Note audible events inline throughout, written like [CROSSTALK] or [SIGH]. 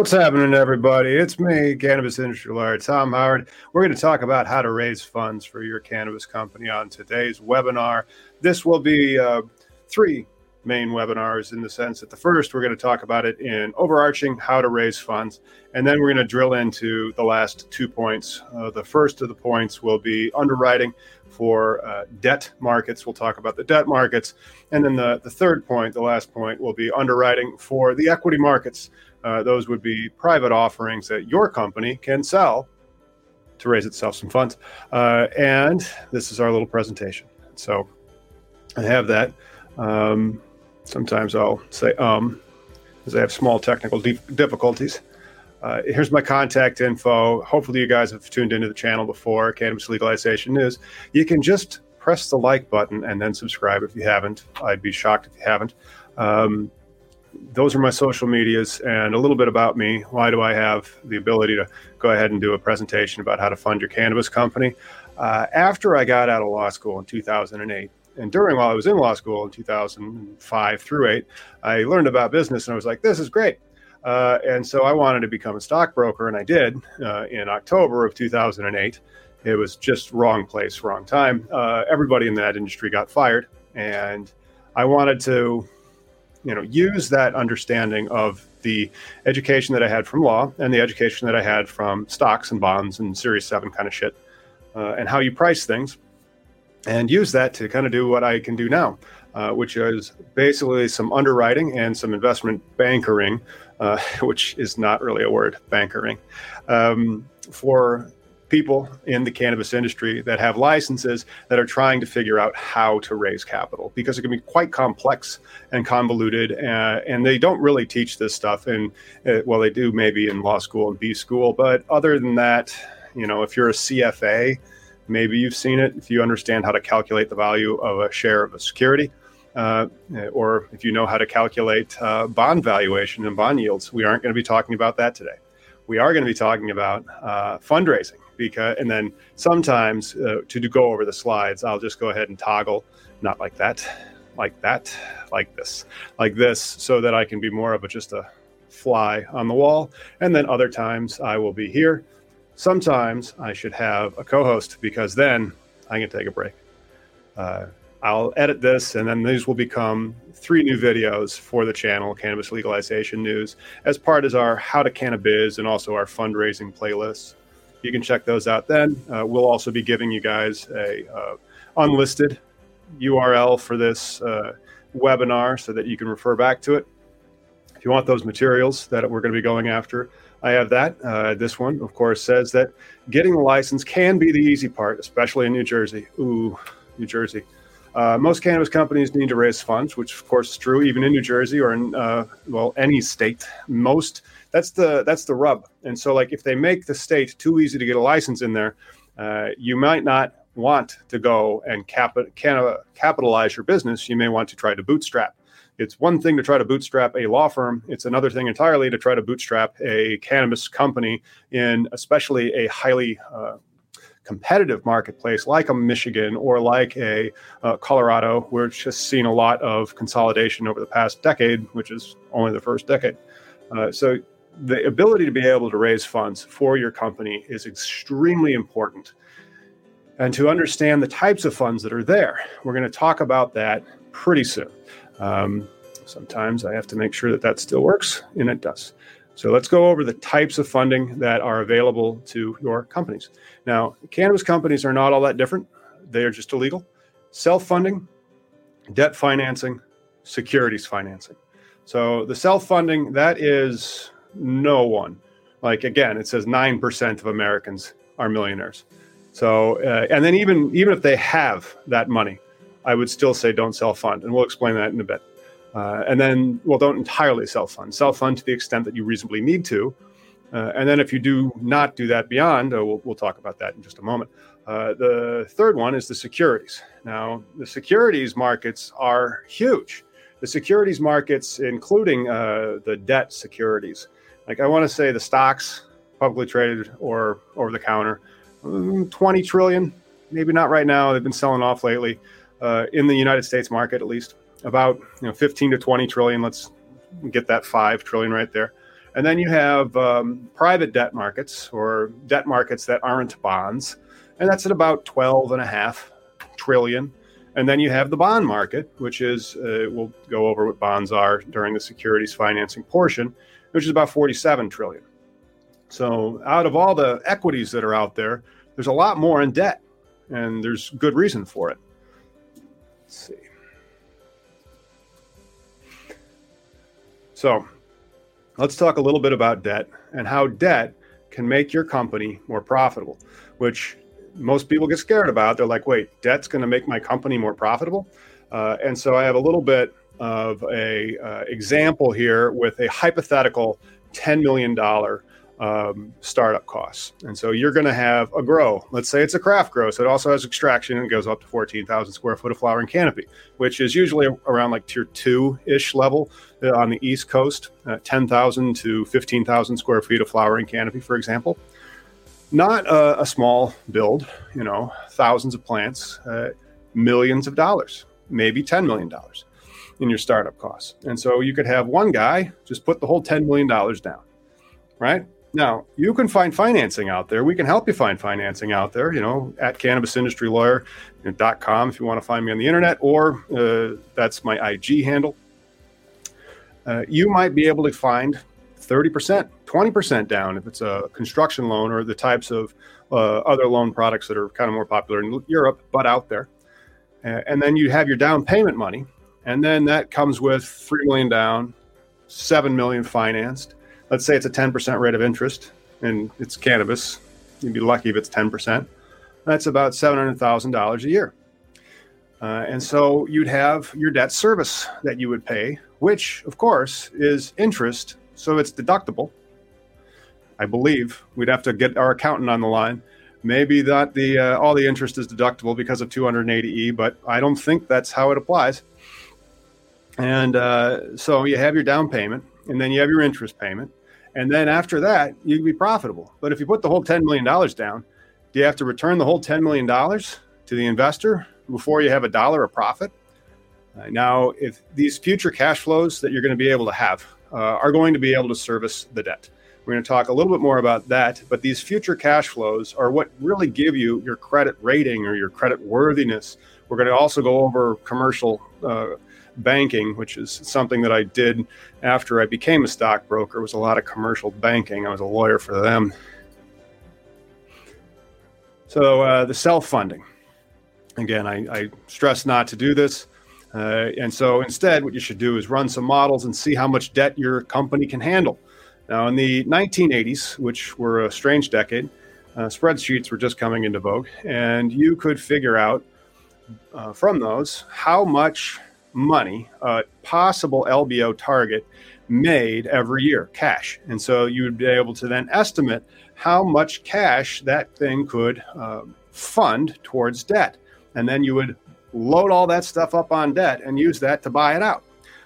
What's happening, everybody? It's me, Cannabis Industry Lawyer Tom Howard. We're going to talk about how to raise funds for your cannabis company on today's webinar. This will be uh, three main webinars in the sense that the first, we're going to talk about it in overarching how to raise funds. And then we're going to drill into the last two points. Uh, the first of the points will be underwriting for uh, debt markets. We'll talk about the debt markets. And then the, the third point, the last point, will be underwriting for the equity markets. Uh, those would be private offerings that your company can sell to raise itself some funds. Uh, and this is our little presentation. So I have that. Um, sometimes I'll say um, because I have small technical difficulties. Uh, here's my contact info. Hopefully, you guys have tuned into the channel before Cannabis Legalization News. You can just press the like button and then subscribe if you haven't. I'd be shocked if you haven't. Um, those are my social medias and a little bit about me. Why do I have the ability to go ahead and do a presentation about how to fund your cannabis company? Uh, after I got out of law school in 2008, and during while I was in law school in 2005 through 8, I learned about business and I was like, this is great. Uh, and so I wanted to become a stockbroker, and I did uh, in October of 2008. It was just wrong place, wrong time. Uh, everybody in that industry got fired, and I wanted to you know use that understanding of the education that I had from law and the education that I had from stocks and bonds and Series Seven kind of shit, uh, and how you price things, and use that to kind of do what I can do now, uh, which is basically some underwriting and some investment bankering, uh, [LAUGHS] which is not really a word, bankering, um, for people in the cannabis industry that have licenses that are trying to figure out how to raise capital because it can be quite complex and convoluted uh, and they don't really teach this stuff in uh, well they do maybe in law school and b school but other than that you know if you're a cfa maybe you've seen it. If you understand how to calculate the value of a share of a security uh, or if you know how to calculate uh, bond valuation and bond yields we aren't going to be talking about that today. We are going to be talking about uh, fundraising because and then sometimes uh, to go over the slides i'll just go ahead and toggle not like that like that like this like this so that i can be more of a just a fly on the wall. And then other times i will be here. Sometimes i should have a co-host because then i can take a break. Uh, i'll edit this and then these will become three new videos for the channel cannabis legalization news as part of our how to cannabis and also our fundraising playlists you can check those out then. Uh, we'll also be giving you guys a uh, unlisted URL for this uh, webinar so that you can refer back to it. If you want those materials that we're going to be going after, I have that. Uh, this one, of course, says that getting a license can be the easy part, especially in New Jersey. Ooh, New Jersey. Uh, most cannabis companies need to raise funds, which of course is true even in New Jersey or in uh, well any state. Most that's the that's the rub. And so like if they make the state too easy to get a license in there, uh, you might not want to go and cap- can, capitalize your business. You may want to try to bootstrap. It's one thing to try to bootstrap a law firm. It's another thing entirely to try to bootstrap a cannabis company in especially a highly uh, competitive marketplace like a Michigan or like a uh, Colorado, which has seen a lot of consolidation over the past decade, which is only the first decade. Uh, so the ability to be able to raise funds for your company is extremely important. And to understand the types of funds that are there, we're going to talk about that pretty soon. Um, sometimes I have to make sure that that still works, and it does. So let's go over the types of funding that are available to your companies. Now, cannabis companies are not all that different. They are just illegal. Self funding, debt financing, securities financing. So the self funding, that is no one. Like again, it says 9% of Americans are millionaires. So, uh, and then even even if they have that money, I would still say don't self fund, and we'll explain that in a bit. Uh, and then, well, don't entirely self fund. Self fund to the extent that you reasonably need to. Uh, and then, if you do not do that beyond, uh, we'll, we'll talk about that in just a moment. Uh, the third one is the securities. Now, the securities markets are huge. The securities markets, including uh, the debt securities, like I want to say the stocks, publicly traded or over the counter, mm, 20 trillion, maybe not right now. They've been selling off lately uh, in the United States market, at least about you know 15 to 20 trillion. Let's get that five trillion right there. And then you have um, private debt markets or debt markets that aren't bonds, and that's at about 12 and a half trillion. And then you have the bond market, which is, uh, we'll go over what bonds are during the securities financing portion, which is about 47 trillion. So out of all the equities that are out there, there's a lot more in debt, and there's good reason for it. Let's see. So let's talk a little bit about debt and how debt can make your company more profitable, which most people get scared about. They're like, wait, debt's going to make my company more profitable? Uh, and so I have a little bit of a uh, example here with a hypothetical $10 million um, startup costs. And so you're going to have a grow. Let's say it's a craft grow. So it also has extraction and goes up to 14,000 square foot of flowering canopy, which is usually around like tier two ish level uh, on the East Coast, uh, 10,000 to 15,000 square feet of flowering canopy, for example. Not a, a small build, you know, thousands of plants, uh, millions of dollars, maybe $10 million in your startup costs. And so you could have one guy just put the whole $10 million down, right? Now, you can find financing out there. We can help you find financing out there, you know, at cannabisindustrylawyer.com if you want to find me on the internet, or uh, that's my IG handle. Uh, you might be able to find 30%, 20% down if it's a construction loan or the types of uh, other loan products that are kind of more popular in Europe, but out there. and then you have your down payment money, and then that comes with 3 million down, 7 million financed let's say it's a 10% rate of interest and it's cannabis You'd be lucky if it's 10%. That's about $700,000 a year. Uh, and so you'd have your debt service that you would pay, which, of course, is interest. So it's deductible. I believe we'd have to get our accountant on the line. Maybe that the uh, all the interest is deductible because of 280e, but I don't think that's how it applies. And uh, so you have your down payment, and then you have your interest payment, and then after that you'd be profitable. But if you put the whole 10 million dollars down, do you have to return the whole 10 million dollars to the investor before you have a dollar of profit? Uh, now, if these future cash flows that you're going to be able to have uh, are going to be able to service the debt, we're going to talk a little bit more about that. But these future cash flows are what really give you your credit rating or your credit worthiness. We're going to also go over commercial uh, banking, which is something that I did after I became a stockbroker. Was a lot of commercial banking. I was a lawyer for them. So uh, the self-funding. Again, I, I, stress not to do this. Uh, and so instead, what you should do is run some models and see how much debt your company can handle. Now, in the 1980s, which were a strange decade, uh, spreadsheets were just coming into vogue, and you could figure out uh, from those how much money a possible LBO target made every year, cash. And so you would be able to then estimate how much cash that thing could uh, fund towards debt. And then you would load all that stuff up on debt and use that to buy it out.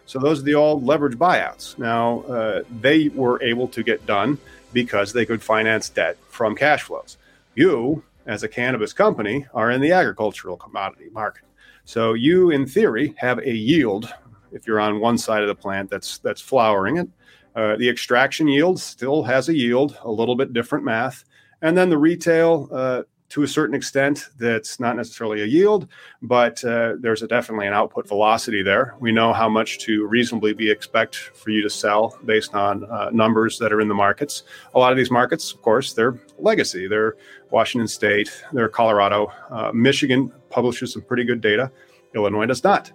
So those are the old leverage buyouts. Now, uh, they were able to get done because they could finance debt from cash flows. You, as a cannabis company, are in the agricultural commodity market. So you, in theory, have a yield. If you're on one side of the plant that's that's flowering it, uh, the extraction yield still has a yield, a little bit different math, and then the retail uh, to a certain extent that's not necessarily a yield, but uh, there's a, definitely an output velocity there. We know how much to reasonably be expect for you to sell based on uh, numbers that are in the markets. A lot of these markets, of course, they're legacy. They're Washington State, they're Colorado. Uh, Michigan publishes some pretty good data. Illinois does not.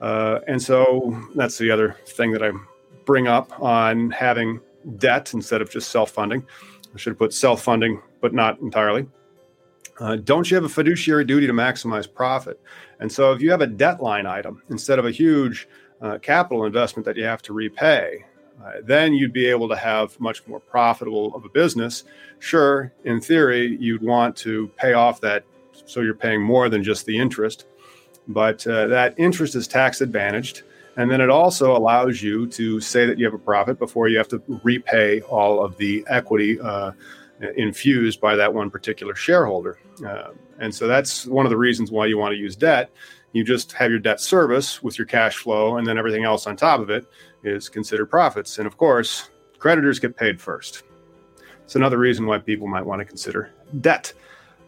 Uh, and so that's the other thing that I bring up on having debt instead of just self funding. I should have put self funding, but not entirely. Uh, don't you have a fiduciary duty to maximize profit? And so, if you have a debt line item instead of a huge uh, capital investment that you have to repay, uh, then you'd be able to have much more profitable of a business. Sure, in theory, you'd want to pay off that so you're paying more than just the interest, but uh, that interest is tax advantaged. And then it also allows you to say that you have a profit before you have to repay all of the equity uh, infused by that one particular shareholder. Uh, and so that's one of the reasons why you want to use debt. You just have your debt service with your cash flow, and then everything else on top of it is considered profits. And of course, creditors get paid first. It's another reason why people might want to consider debt.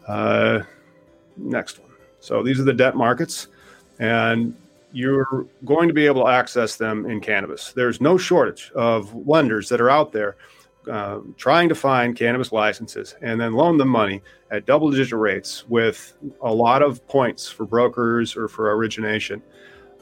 Uh, next one. So these are the debt markets, and you're going to be able to access them in cannabis. There's no shortage of lenders that are out there uh, trying to find cannabis licenses and then loan them money at double digit rates with a lot of points for brokers or for origination.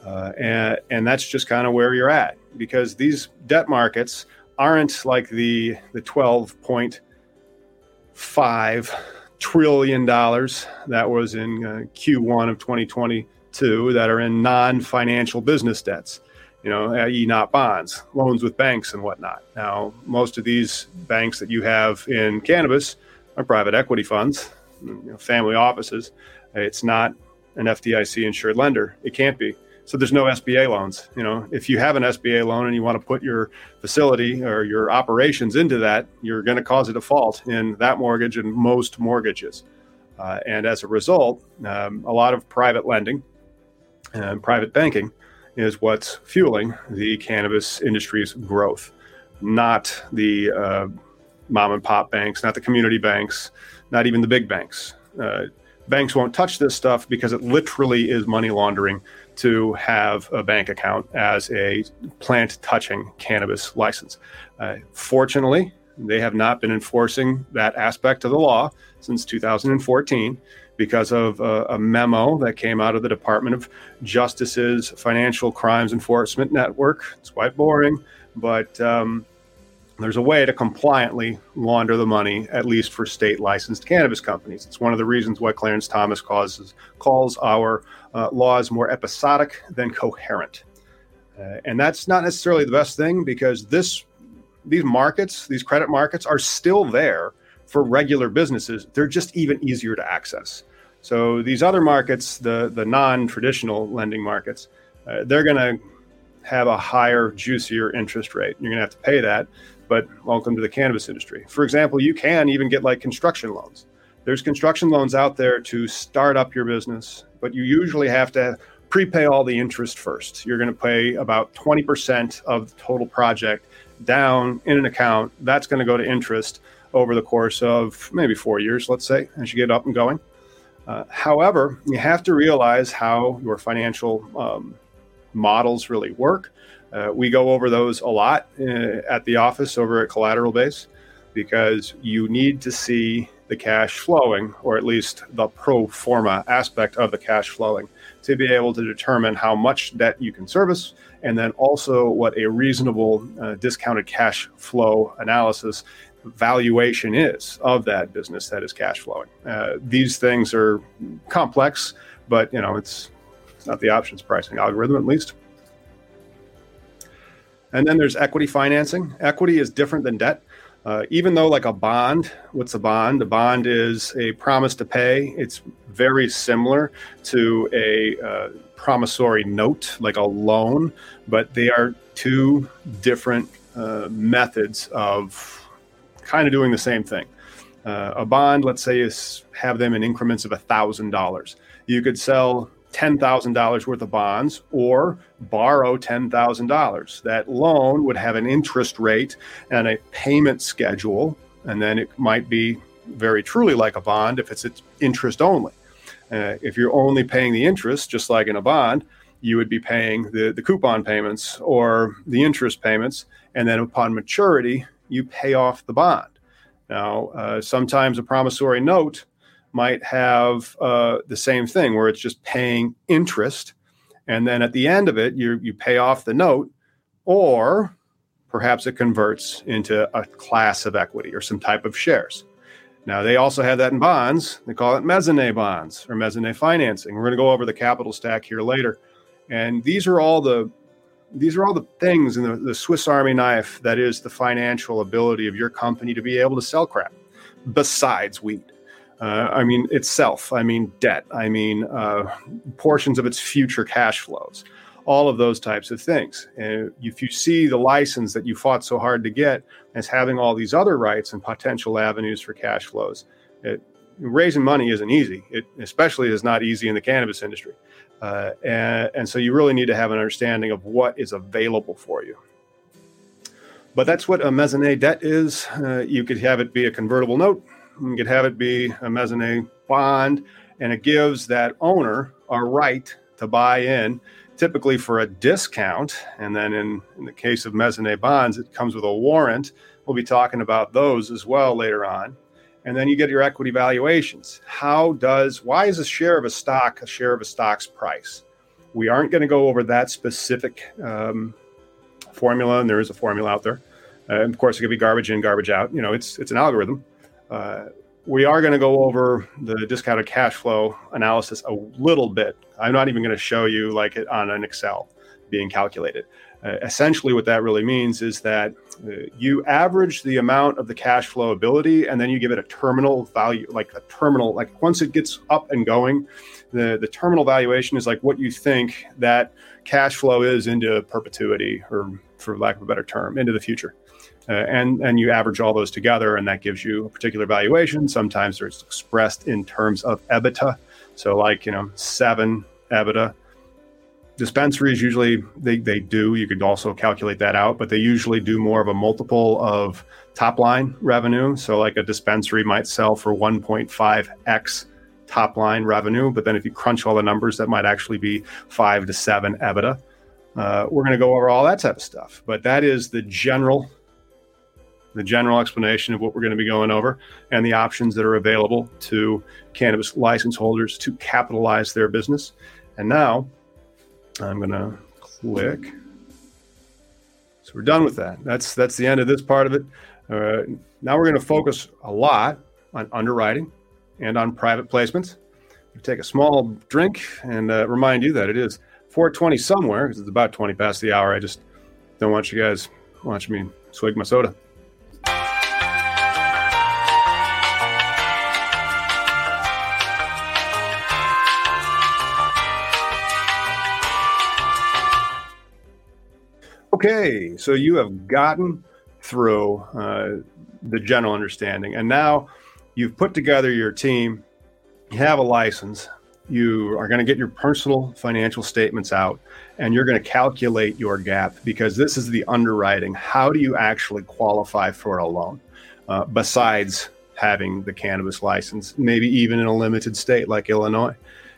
Uh, and, and that's just kind of where you're at because these debt markets aren't like the, the 12.5 trillion dollars that was in uh, Q1 of 2022 that are in non financial business debts you know, i.e., not bonds, loans with banks and whatnot. Now, most of these banks that you have in cannabis are private equity funds, you know, family offices. It's not an FDIC insured lender. It can't be. So there's no SBA loans. You know, if you have an SBA loan and you want to put your facility or your operations into that, you're going to cause a default in that mortgage and most mortgages. Uh, and as a result, um, a lot of private lending and private banking is what's fueling the cannabis industry's growth, not the uh, mom and pop banks, not the community banks, not even the big banks. Uh, banks won't touch this stuff because it literally is money laundering to have a bank account as a plant touching cannabis license. Uh, fortunately, they have not been enforcing that aspect of the law since 2014 because of a, a, memo that came out of the Department of Justice's Financial Crimes Enforcement Network. It's quite boring, but um, there's a way to compliantly launder the money, at least for state licensed cannabis companies. It's one of the reasons why Clarence Thomas causes, calls our uh, laws more episodic than coherent. Uh, and that's not necessarily the best thing because this these markets, these credit markets, are still there for regular businesses. They're just even easier to access. So these other markets, the the non-traditional lending markets, uh, they're going to have a higher, juicier interest rate. You're going to have to pay that but welcome to the cannabis industry. For example, you can even get like construction loans. There's construction loans out there to start up your business, but you usually have to prepay all the interest first. You're going to pay about 20% of the total project down in an account. That's going to go to interest over the course of maybe four years, let's say, as you get up and going. Uh, however, you have to realize how your financial um, models really work. Uh, we go over those a lot uh, at the office over at Collateral Base because you need to see the cash flowing, or at least the pro forma aspect of the cash flowing, to be able to determine how much debt you can service, and then also what a reasonable uh, discounted cash flow analysis valuation is of that business that is cash flowing. Uh, these things are complex, but you know it's, it's not the options pricing algorithm at least. And then there's equity financing. Equity is different than debt. Uh, even though, like a bond, what's a bond? A bond is a promise to pay. It's very similar to a uh, promissory note, like a loan, but they are two different uh, methods of kind of doing the same thing. Uh, a bond, let's say, is have them in increments of $1,000. You could sell $10,000 worth of bonds or borrow $10,000. That loan would have an interest rate and a payment schedule, and then it might be very truly like a bond if it's interest only. Uh, if you're only paying the interest, just like in a bond, you would be paying the, the coupon payments or the interest payments, and then upon maturity, you pay off the bond. Now, uh, sometimes a promissory note might have uh, the same thing where it's just paying interest. And then at the end of it, you, you pay off the note, or perhaps it converts into a class of equity or some type of shares. Now, they also have that in bonds. They call it mezzanine bonds or mezzanine financing. We're going to go over the capital stack here later. And these are all the these are all the things in the, the Swiss Army knife that is the financial ability of your company to be able to sell crap besides weed. Uh, I mean, itself, I mean, debt, I mean, uh, portions of its future cash flows, all of those types of things. And if you see the license that you fought so hard to get as having all these other rights and potential avenues for cash flows, it, raising money isn't easy. It especially is not easy in the cannabis industry. Uh, and, and so you really need to have an understanding of what is available for you. But that's what a mezzanine debt is. Uh, you could have it be a convertible note you could have it be a mezzanine bond, and it gives that owner a right to buy in, typically for a discount. And then in, in the case of mezzanine bonds, it comes with a warrant. We'll be talking about those as well later on. And then you get your equity valuations. How does, why is a share of a stock a share of a stock's price? We aren't going to go over that specific um, formula, and there is a formula out there. Uh, of course, it could be garbage in, garbage out. You know, it's it's an algorithm. Uh, we are going to go over the discounted cash flow analysis a little bit. I'm not even going to show you like it on an Excel being calculated. Uh, essentially, what that really means is that uh, you average the amount of the cash flow ability, and then you give it a terminal value, like a terminal, like once it gets up and going, the the terminal valuation is like what you think that cash flow is into perpetuity, or for lack of a better term, into the future. Uh, and and you average all those together, and that gives you a particular valuation. Sometimes it's expressed in terms of EBITDA, so like you know seven EBITDA. Dispensaries usually they, they do. You could also calculate that out, but they usually do more of a multiple of top line revenue. So like a dispensary might sell for 1.5x top line revenue, but then if you crunch all the numbers, that might actually be five to seven EBITDA. Uh, we're going to go over all that type of stuff, but that is the general the general explanation of what we're going to be going over and the options that are available to cannabis license holders to capitalize their business. And now I'm to click So we're done with that. That's that's the end of this part of it. Uh, now we're going to focus a lot on underwriting and on private placements. we take a small drink and uh, remind you that it is 4:20 somewhere because it's about 20 past the hour. I just don't want you guys watching me swig my soda. Okay, so you have gotten through uh, the general understanding, and now you've put together your team. You have a license. You are going to get your personal financial statements out, and you're going to calculate your gap because this is the underwriting. How do you actually qualify for a loan uh, besides having the cannabis license? Maybe even in a limited state like Illinois.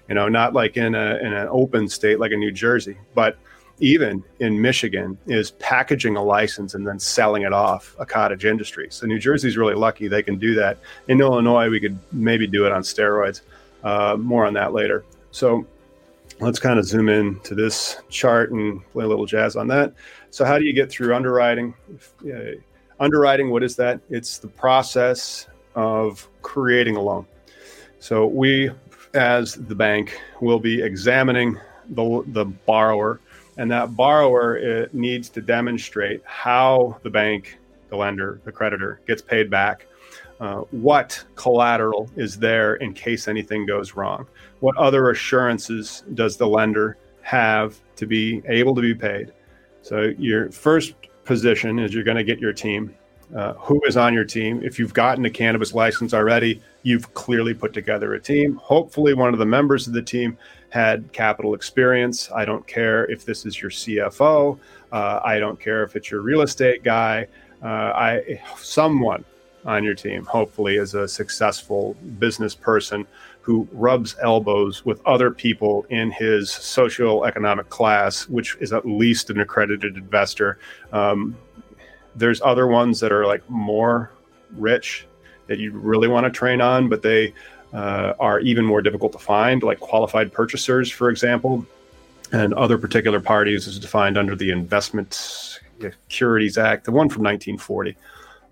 You know, not like in a in an open state like a New Jersey, but even in Michigan, is packaging a license and then selling it off a cottage industry. So New Jersey's really lucky they can do that. In Illinois, we could maybe do it on steroids. Uh, more on that later. So let's kind of zoom in to this chart and play a little jazz on that. So how do you get through underwriting? Uh, underwriting, what is that? It's the process of creating a loan. So we, as the bank, will be examining the, the borrower and that borrower needs to demonstrate how the bank, the lender, the creditor gets paid back. Uh, what collateral is there in case anything goes wrong? What other assurances does the lender have to be able to be paid? So, your first position is you're going to get your team. Uh, who is on your team? If you've gotten a cannabis license already, you've clearly put together a team. Hopefully, one of the members of the team had capital experience. I don't care if this is your CFO. Uh, I don't care if it's your real estate guy. Uh, I someone on your team hopefully is a successful business person who rubs elbows with other people in his social economic class, which is at least an accredited investor. Um, there's other ones that are like more rich that you really want to train on, but they uh, are even more difficult to find, like qualified purchasers, for example, and other particular parties is defined under the Investment Securities Act, the one from 1940.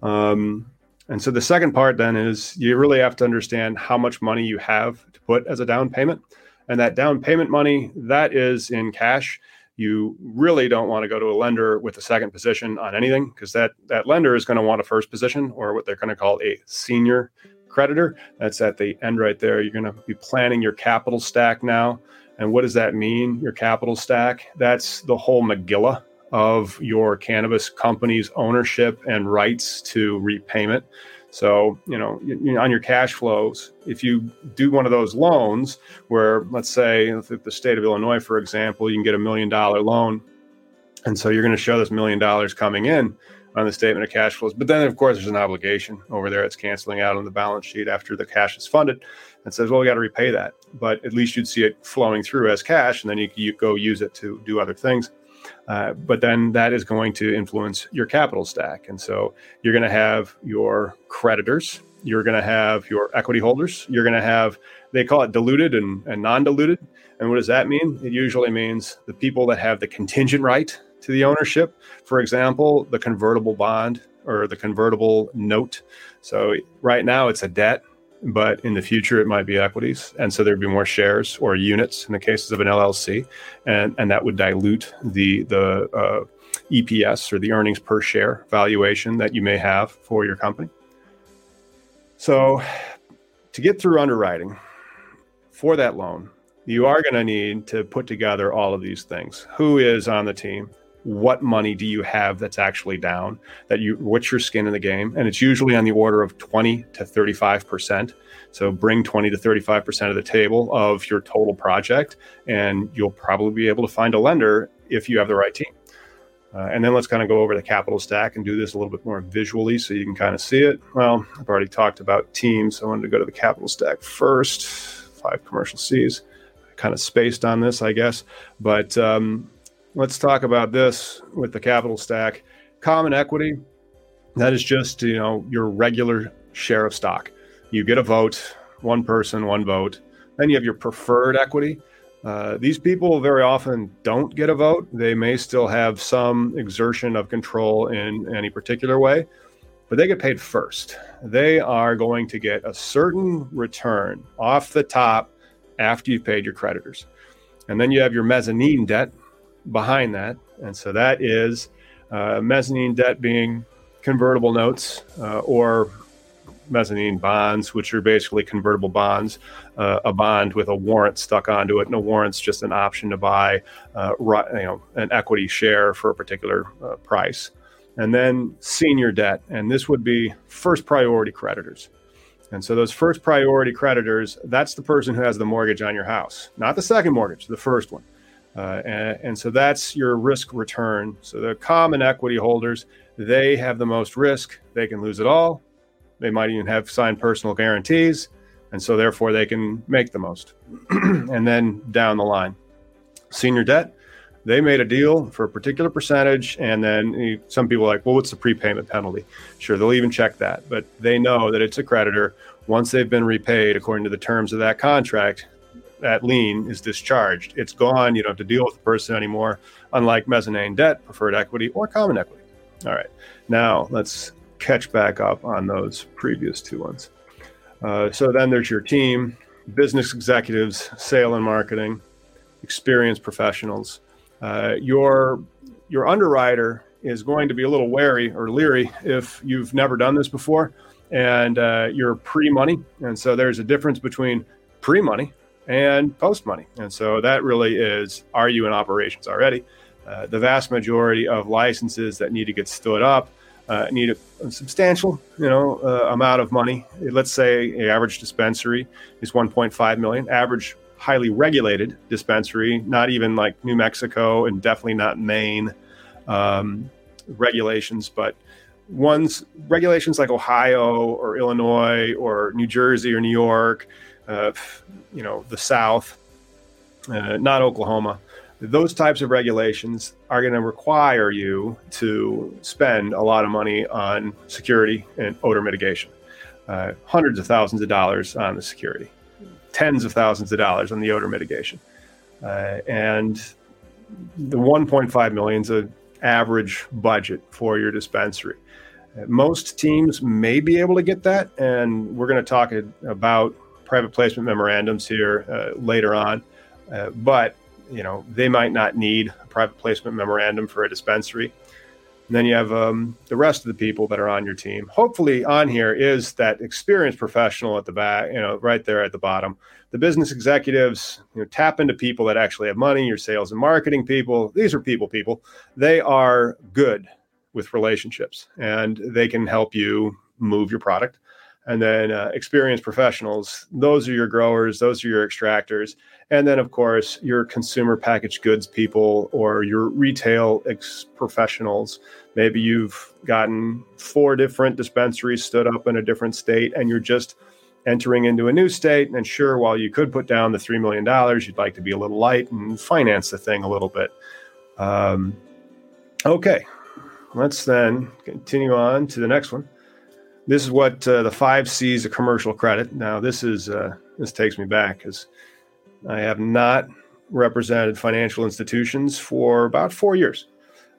Um, and so the second part then is you really have to understand how much money you have to put as a down payment. And that down payment money, that is in cash. You really don't want to go to a lender with a second position on anything because that, that lender is going to want a first position or what they're going to call a senior creditor. That's at the end right there. You're going to be planning your capital stack now. And what does that mean, your capital stack? That's the whole Megillah of your cannabis company's ownership and rights to repayment. So, you know, on your cash flows, if you do one of those loans where, let's say, the state of Illinois, for example, you can get a million dollar loan. And so you're going to show this million dollars coming in on the statement of cash flows. But then, of course, there's an obligation over there. It's canceling out on the balance sheet after the cash is funded and says, well, we got to repay that. But at least you'd see it flowing through as cash, and then you, you go use it to do other things. Uh, but then that is going to influence your capital stack. And so you're going to have your creditors, you're going to have your equity holders, you're going to have, they call it diluted and, and non diluted. And what does that mean? It usually means the people that have the contingent right to the ownership. For example, the convertible bond or the convertible note. So right now it's a debt, but in the future it might be equities, and so there'd be more shares or units in the cases of an LLC, and and that would dilute the the uh, EPS or the earnings per share valuation that you may have for your company. So to get through underwriting for that loan, you are going to need to put together all of these things. Who is on the team? What money do you have that's actually down that you what's your skin in the game? And it's usually on the order of 20 to 35% so bring 20 to 35% of the table of your total project and you'll probably be able to find a lender if you have the right team. Uh, and then let's kind of go over the capital stack and do this a little bit more visually so you can kind of see it. Well i've already talked about teams so i wanted to go to the capital stack first. Five commercial c's. Kind of spaced on this i guess. But um, let's talk about this with the capital stack. Common equity, that is just you know your regular share of stock. You get a vote, one person, one vote. Then you have your preferred equity. Uh, these people very often don't get a vote. They may still have some exertion of control in any particular way, but they get paid first. They are going to get a certain return off the top after you've paid your creditors. And then you have your mezzanine debt behind that. And so that is uh, mezzanine debt being convertible notes uh, or mezzanine bonds, which are basically convertible bonds, uh, a bond with a warrant stuck onto it, and a warrant's just an option to buy, uh, you know, an equity share for a particular uh, price. And then senior debt, and this would be first priority creditors. And so those first priority creditors, that's the person who has the mortgage on your house, not the second mortgage, the first one. Uh, and, and, so that's your risk return. So the common equity holders, they have the most risk. They can lose it all. They might even have signed personal guarantees. And so therefore they can make the most. [CLEARS THROAT] and then down the line, senior debt, they made a deal for a particular percentage. And then some people are like, well, what's the prepayment penalty? Sure, they'll even check that. But they know that it's a creditor. Once they've been repaid according to the terms of that contract, that lien is discharged. It's gone. You don't have to deal with the person anymore, unlike mezzanine debt, preferred equity, or common equity. All right. Now let's catch back up on those previous two ones. Uh, so then there's your team, business executives, sale and marketing, experienced professionals. Uh, your your underwriter is going to be a little wary or leery if you've never done this before and uh, you're pre-money. And so there's a difference between pre-money, and post money. And so that really is are you in operations already? Uh, the vast majority of licenses that need to get stood up uh, need a, a, substantial, you know, uh, amount of money. Let's say the average dispensary is 1.5 million. Average highly regulated dispensary, not even like New Mexico and definitely not Maine um, regulations, but ones regulations like Ohio or Illinois or New Jersey or New York uh, you know, the South, uh, not Oklahoma. Those types of regulations are going to require you to spend a lot of money on security and odor mitigation. Uh, hundreds of thousands of dollars on the security, tens of thousands of dollars on the odor mitigation. Uh, and the 1.5 million is an average budget for your dispensary. Most teams may be able to get that, and we're going to talk about private placement memorandums here uh, later on, uh, but you know they might not need a private placement memorandum for a dispensary. And then you have um, the rest of the people that are on your team. Hopefully, on here is that experienced professional at the back, you know, right there at the bottom. The business executives, you know, tap into people that actually have money. Your sales and marketing people, these are people, people. They are good with relationships, and they can help you move your product and then uh, experienced professionals. Those are your growers those are your extractors and then of course your consumer packaged goods people or your retail ex- professionals. Maybe you've gotten four different dispensaries stood up in a different state and you're just entering into a new state and sure while you could put down the $3 million you'd like to be a little light and finance the thing a little bit. Um, okay. Let's then continue on to the next one this is what uh, the five C's of commercial credit. Now, this is uh, this takes me back because I have not represented financial institutions for about four years.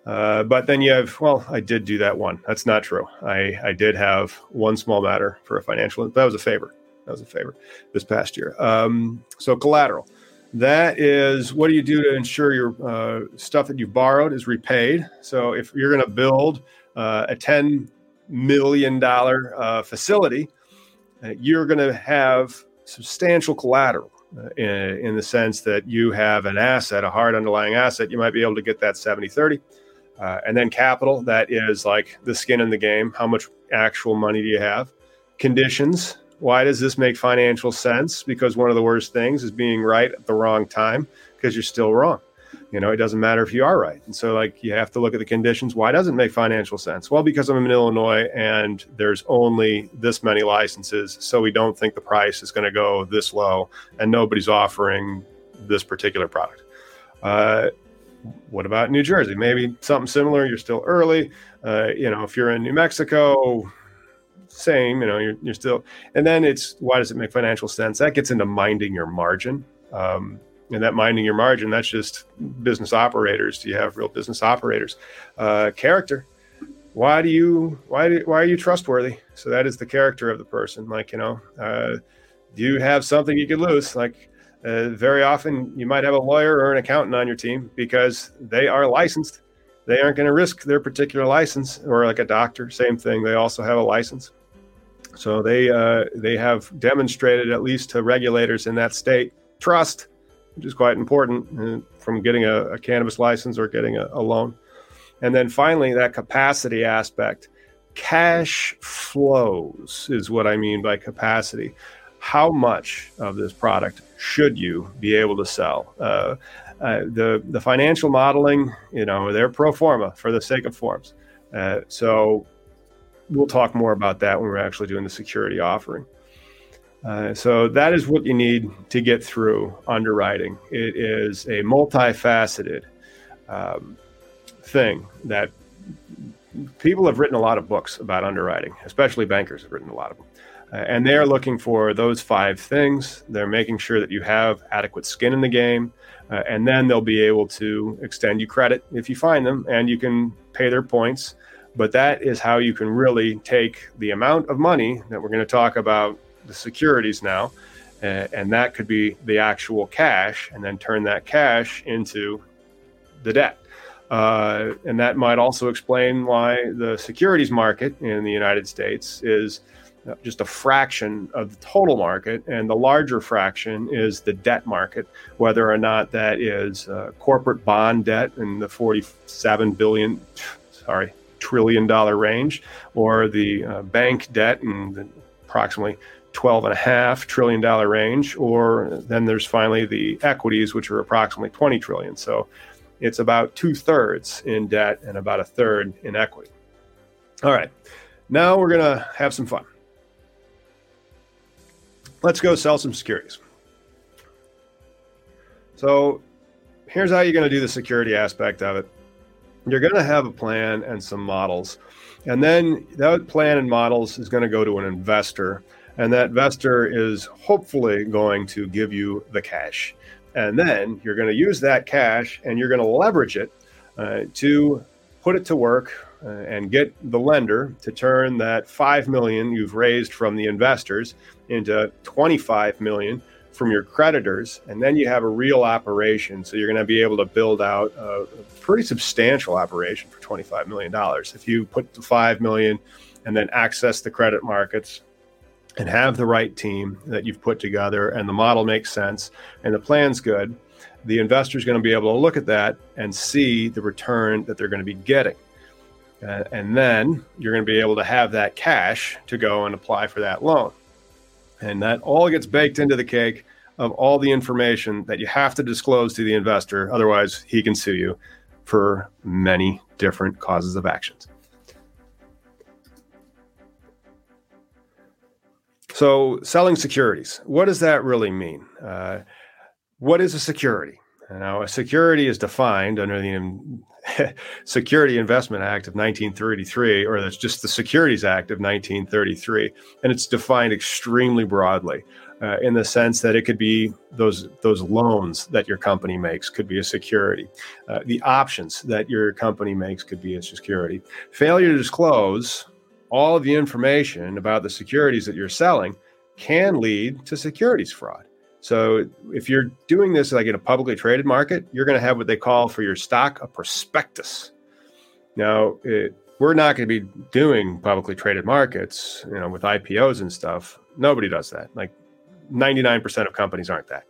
Uh, but then you have, well, I did do that one. That's not true. I, I did have one small matter for a financial. That was a favor. That was a favor this past year. Um, so collateral. That is what do you do to ensure your uh, stuff that you borrowed is repaid? So if you're going to build uh, a 10 million dollar uh, facility, uh, you're going to have substantial collateral uh, in, in, the sense that you have an asset, a hard underlying asset. You might be able to get that 70 30. Uh, and then capital, that is like the skin in the game. How much actual money do you have? Conditions. Why does this make financial sense? Because one of the worst things is being right at the wrong time because you're still wrong. You know, it doesn't matter if you are right. And so, like, you have to look at the conditions. Why doesn't it make financial sense? Well, because I'm in Illinois and there's only this many licenses. So we don't think the price is going to go this low and nobody's offering this particular product. Uh, what about New Jersey? Maybe something similar. You're still early. Uh, you know, if you're in New Mexico, same, you know, you're, you're still, and then it's why does it make financial sense? That gets into minding your margin. Um, and that minding your margin, that's just business operators. Do you have real business operators? Uh, character. Why do you why do, why are you trustworthy? So that is the character of the person. Like you know, uh, do you have something you could lose? Like uh, very often, you might have a lawyer or an accountant on your team because they are licensed. They aren't going to risk their particular license, or like a doctor, same thing. They also have a license. So they uh, they have demonstrated at least to regulators in that state trust which is quite important uh, from getting a, a, cannabis license or getting a, a loan. And then finally, that capacity aspect. Cash flows is what I mean by capacity. How much of this product should you be able to sell? Uh, uh, the the financial modeling, you know, they're pro forma for the sake of forms. Uh, so we'll talk more about that when we're actually doing the security offering. Uh, so that is what you need to get through underwriting. It is a multifaceted um, thing that people have written a lot of books about underwriting, especially bankers have written a lot of them. Uh, and they're looking for those five things. They're making sure that you have adequate skin in the game, uh, and then they'll be able to extend you credit if you find them, and you can pay their points. But that is how you can really take the amount of money that we're going to talk about the securities now, uh, and that could be the actual cash, and then turn that cash into the debt. Uh, and that might also explain why the securities market in the United States is just a fraction of the total market, and the larger fraction is the debt market, whether or not that is uh, corporate bond debt in the 47 billion, sorry, trillion dollar range, or the uh, bank debt and the approximately 12 and a half trillion dollar range, or then there's finally the equities, which are approximately 20 trillion. So it's about two thirds in debt and about a third in equity. All right, now we're going to have some fun. Let's go sell some securities. So here's how you're going to do the security aspect of it. You're going to have a plan and some models. And then that plan and models is going to go to an investor and that investor is hopefully going to give you the cash. And then you're going to use that cash and you're going to leverage it uh, to put it to work uh, and get the lender to turn that 5 million you've raised from the investors into 25 million from your creditors. And then you have a real operation. So you're going to be able to build out a, pretty substantial operation for 25 million dollars. If you put the 5 million and then access the credit markets and have the right team that you've put together and the model makes sense and the plan's good, the investor is going to be able to look at that and see the return that they're going to be getting. Uh, and then you're going to be able to have that cash to go and apply for that loan. And that all gets baked into the cake of all the information that you have to disclose to the investor. Otherwise, he can sue you for many different causes of actions. So, selling securities, what does that really mean? Uh, what is a security? Now, a security is defined under the [LAUGHS] Security Investment Act of 1933, or that's just the Securities Act of 1933, and it's defined extremely broadly. Uh, in the sense that it could be those those loans that your company makes could be a security. Uh, the options that your company makes could be a security. Failure to disclose all of the information about the securities that you're selling can lead to securities fraud. So if you're doing this like in a publicly traded market, you're going to have what they call for your stock a prospectus. Now, it, we're not going to be doing publicly traded markets, you know, with IPOs and stuff. Nobody does that. Like 99% of companies aren't that.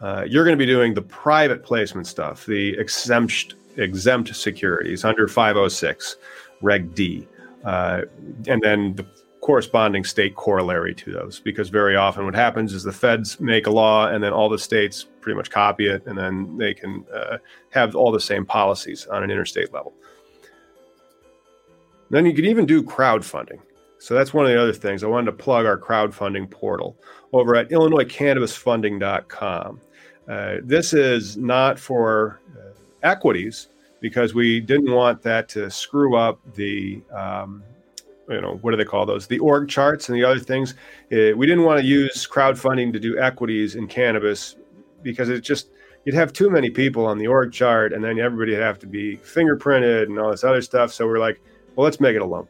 Uh, you're going to be doing the private placement stuff, the exempt exempt securities under 506 Reg D. Uh, and then the corresponding state corollary to those because very often what happens is the feds make a law and then all the states pretty much copy it and then they can uh, have all the same policies on an interstate level. Then you can even do crowdfunding. So that's one of the other things. I wanted to plug our crowdfunding portal over at illinoiscannabisfunding.com uh, this is not for uh, equities because we didn't want that to screw up the um, you know what do they call those the org charts and the other things uh, we didn't want to use crowdfunding to do equities in cannabis because it just you'd have too many people on the org chart, and then everybody would have to be fingerprinted and all this other stuff. So we're like, well, let's make it a loan.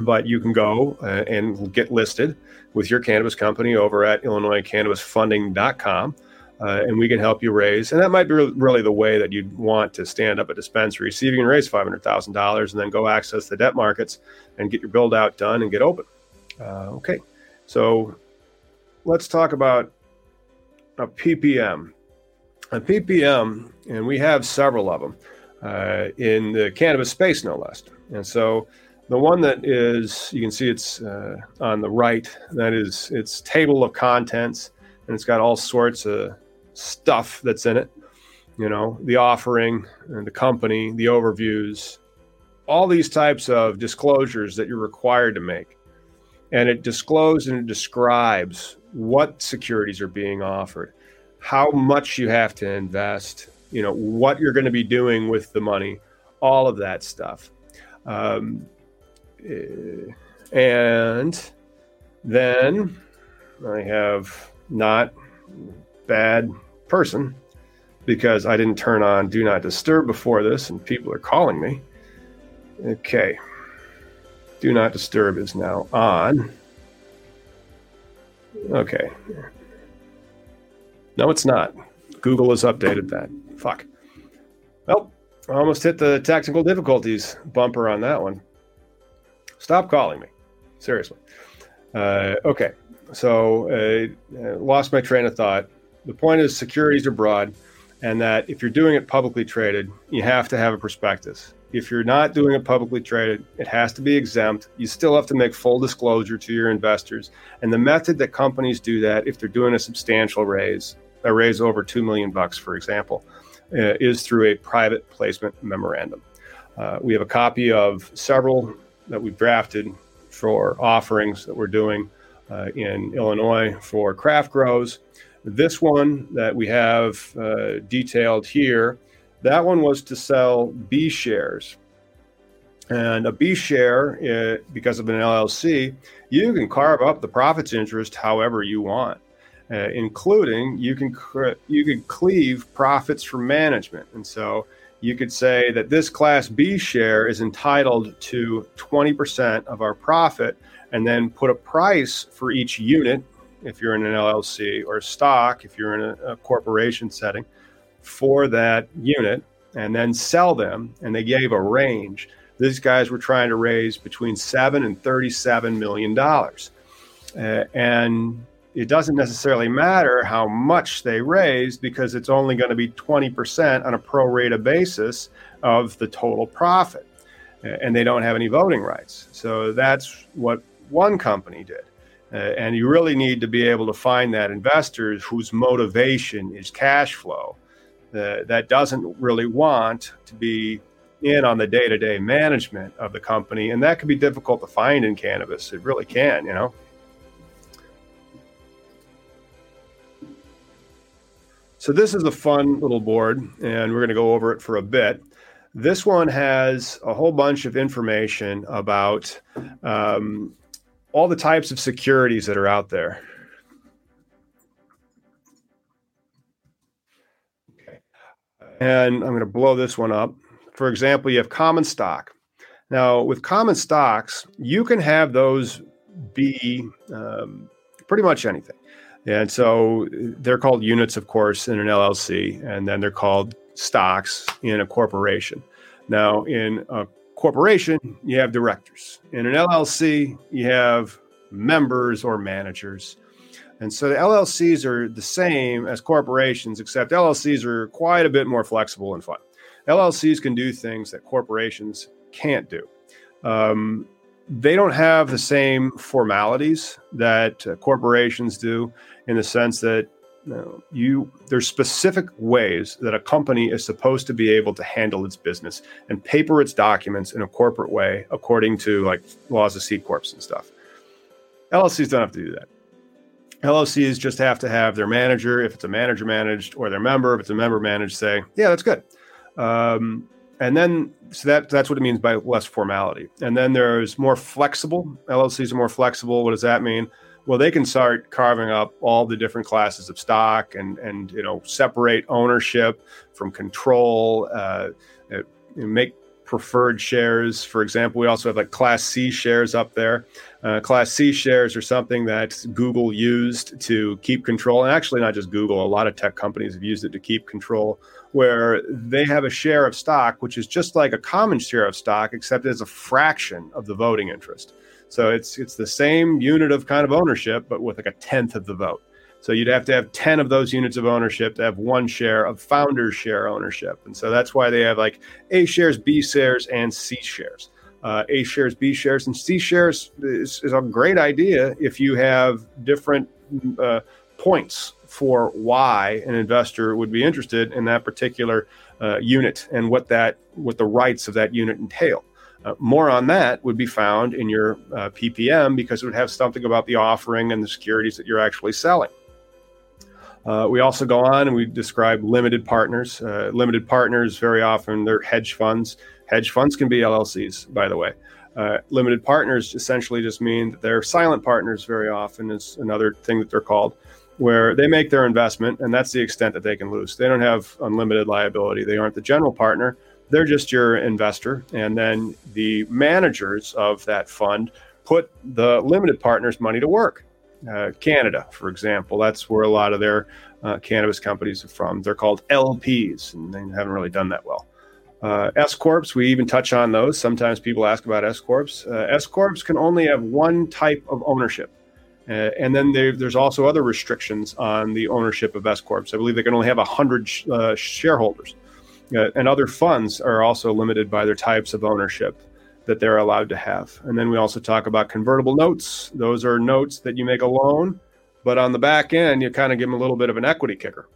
But you can go uh, and get listed with your cannabis company over at IllinoisCannabisFunding.com. Uh, and we can help you raise. And that might be really the way that you'd want to stand up a dispensary. See if you can raise $500,000 and then go access the debt markets and get your build out done and get open. Uh, okay, so let's talk about a PPM. A PPM, and we have several of them uh, in the cannabis space, no less. And so the one that is, you can see it's uh, on the right, that is its table of contents, and it's got all sorts of stuff that's in it. You know, the offering and the company, the overviews, all these types of disclosures that you're required to make. And it discloses and it describes what securities are being offered, how much you have to invest, you know, what you're going to be doing with the money, all of that stuff. Um, eh, and then I have not bad person because I didn't turn on do not disturb before this and people are calling me. Okay. Do not disturb is now on. Okay. No, it's not. Google has updated that. Fuck. Well, I almost hit the technical difficulties bumper on that one. Stop calling me. Seriously. Uh, okay. So, uh, uh lost my train of thought the point is securities are broad and that if you're doing it publicly traded, you have to have a prospectus. If you're not doing it publicly traded, it has to be exempt. You still have to make full disclosure to your investors. And the method that companies do that, if they're doing a substantial raise, a raise over two million bucks, for example, uh, is through a private placement memorandum. Uh, we have a copy of several that we've drafted for offerings that we're doing uh, in Illinois for craft grows. This one that we have uh, detailed here, that one was to sell B shares. And a B share, uh, because of an LLC, you can carve up the profits interest however you want, uh, including you can you can cleave profits from management. And so you could say that this Class B share is entitled to 20% of our profit, and then put a price for each unit if you're in an LLC, or stock if you're in a, a corporation setting for that unit, and then sell them. And they gave a range. These guys were trying to raise between seven and thirty-seven million dollars, uh, and it doesn't necessarily matter how much they raise because it's only going to be 20% on a pro rata basis of the total profit. And they don't have any voting rights. So that's what one company did. Uh, and you really need to be able to find that investors whose motivation is cash flow uh, that doesn't really want to be in on the day-to-day management of the company. And that can be difficult to find in cannabis. It really can you know? So this is a fun little board and we're going to go over it for a bit. This one has a whole bunch of information about um, all the types of securities that are out there. Okay. And I'm going to blow this one up. For example, you have common stock. Now, with common stocks, you can have those be um, pretty much anything. And so they're called units, of course, in an LLC, and then they're called stocks in a corporation. Now, in a corporation, you have directors. In an LLC, you have members or managers. And so the LLCs are the same as corporations, except LLCs are quite a bit more flexible and fun. LLCs can do things that corporations can't do. Um, they don't have the same formalities that uh, corporations do in the sense that you there's specific ways that a company is supposed to be able to handle its business and paper its documents in a corporate way according to like laws of C corps and stuff. LLCs don't have to do that. LLCs just have to have their manager, if it's a manager managed, or their member, if it's a member managed, say, yeah, that's good. Um, and then so that that's what it means by less formality. And then there's more flexible. LLCs are more flexible. What does that mean? Well, they can start carving up all the different classes of stock and and you know separate ownership from control, uh, uh make preferred shares. For example, we also have like Class C shares up there. Uh, Class C shares are something that Google used to keep control, and actually not just Google. A lot of tech companies have used it to keep control, where they have a share of stock which is just like a common share of stock, except it's a fraction of the voting interest. So it's it's the same unit of kind of ownership, but with like a tenth of the vote. So you'd have to have 10 of those units of ownership to have one share of founders share ownership. And so that's why they have like A shares, B shares, and C shares. Uh, a shares, B shares, and C shares is, is, a great idea if you have different uh, points for why an investor would be interested in that particular uh, unit and what that what the rights of that unit entail. Uh, more on that would be found in your uh, PPM because it would have something about the offering and the securities that you're actually selling. Uh, we also go on and we describe limited partners. Uh, limited partners, very often, they're hedge funds. Hedge funds can be LLCs, by the way. Uh, limited partners essentially just mean that they're silent partners, very often, is another thing that they're called, where they make their investment and that's the extent that they can lose. They don't have unlimited liability. They aren't the general partner, they're just your investor. And then the managers of that fund put the limited partners' money to work. Uh, Canada, for example. That's where a lot of their uh, cannabis companies are from. They're called LPs, and they haven't really done that well. Uh, S corps, we even touch on those. Sometimes people ask about S corps. Uh, S corps can only have one type of ownership. Uh, and then there's also other restrictions on the ownership of S corps. I believe they can only have 100 sh- uh, and other funds are also limited by their types of ownership that they're allowed to have. And then we also talk about convertible notes. Those are notes that you make a loan, but on the back end, you kind of give them a little bit of an equity kicker.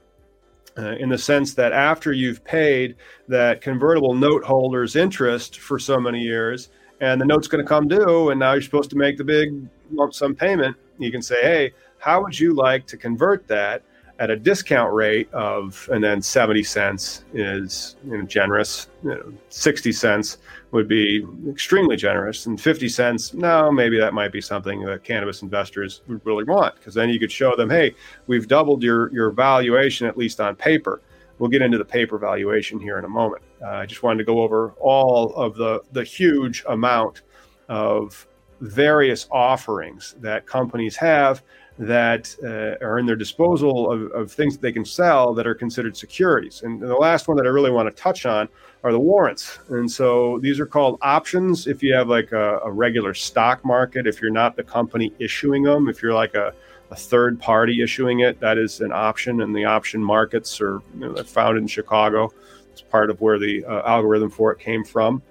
Uh, in the sense that after you've paid that convertible note holder's interest for so many years, and the note's going to come due, and now you're supposed to make the big lump sum payment, you can say, hey, how would you like to convert that at a discount rate of, and then 70 cents is you know, generous, you know, 60 cents would be extremely generous, and 50 cents, no, maybe that might be something that cannabis investors would really want, because then you could show them, hey, we've doubled your, your valuation, at least on paper. We'll get into the paper valuation here in a moment. Uh, I just wanted to go over all of the, the huge amount of various offerings that companies have that uh, are in their disposal of, of things that they can sell that are considered securities. And the last one that I really want to touch on are the warrants. And so these are called options if you have like a, a regular stock market, if you're not the company issuing them, if you're like a, a third party issuing it, that is an option. And the option markets are you know, found in Chicago. It's part of where the uh, algorithm for it came from.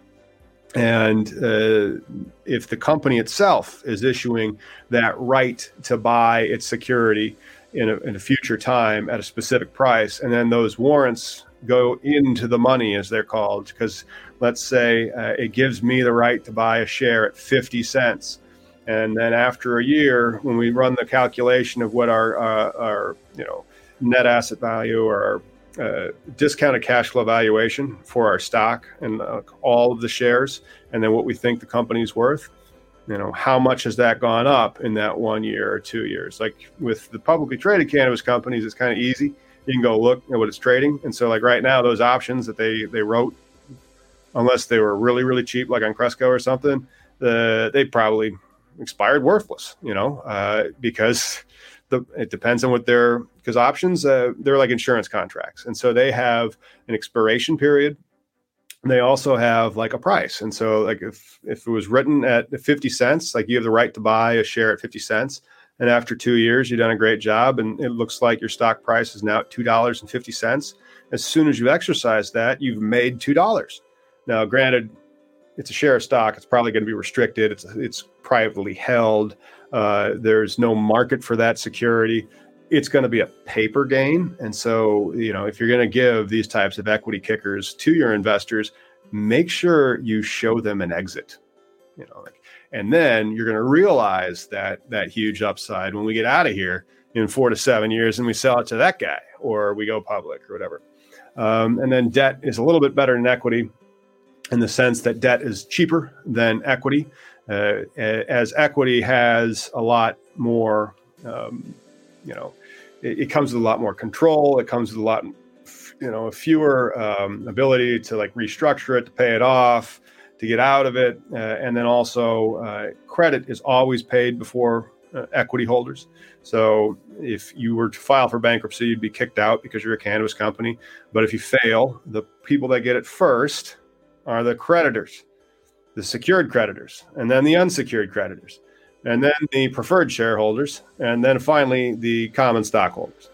And uh, if the company itself is issuing that right to buy its security in a, in a future time at a specific price, and then those warrants go into the money, as they're called, because let's say uh, it gives me the right to buy a share at 50 cents. And then after a year, when we run the calculation of what our, uh, our you know, net asset value or our uh, discounted cash flow valuation for our stock and uh, all of the shares, and then what we think the company's worth. You know, how much has that gone up in that one year or two years? Like with the publicly traded cannabis companies, it's kind of easy. You can go look at what it's trading, and so like right now, those options that they they wrote, unless they were really really cheap, like on Cresco or something, the they probably expired worthless. You know, uh, because the, it depends on what they're because options uh, they're like insurance contracts. And so they have an expiration period. They also have like a price. And so like if if it was written at 50 cents like you have the right to buy a share at 50 cents. And after two years you've done a great job and it looks like your stock price is now at $2.50 as soon as you exercise that you've made $2 now granted it's a share of stock. It's probably going to be restricted. It's it's privately held uh, there's no market for that security. It's going to be a paper gain. And so, you know, if you're going to give these types of equity kickers to your investors, make sure you show them an exit. You know, like, and then you're going to realize that that huge upside when we get out of here in four to seven years and we sell it to that guy or we go public or whatever. Um, and then debt is a little bit better than equity in the sense that debt is cheaper than equity. Uh, as equity has a lot more, um, you know, it, it, comes with a lot more control. It comes with a lot, you know, fewer um, ability to like restructure it, to pay it off, to get out of it, uh, and then also uh, credit is always paid before uh, equity holders. So if you were to file for bankruptcy, you'd be kicked out because you're a cannabis company. But if you fail, the people that get it first are the creditors, the secured creditors, and then the unsecured creditors, and then the preferred shareholders, and then finally the common stockholders.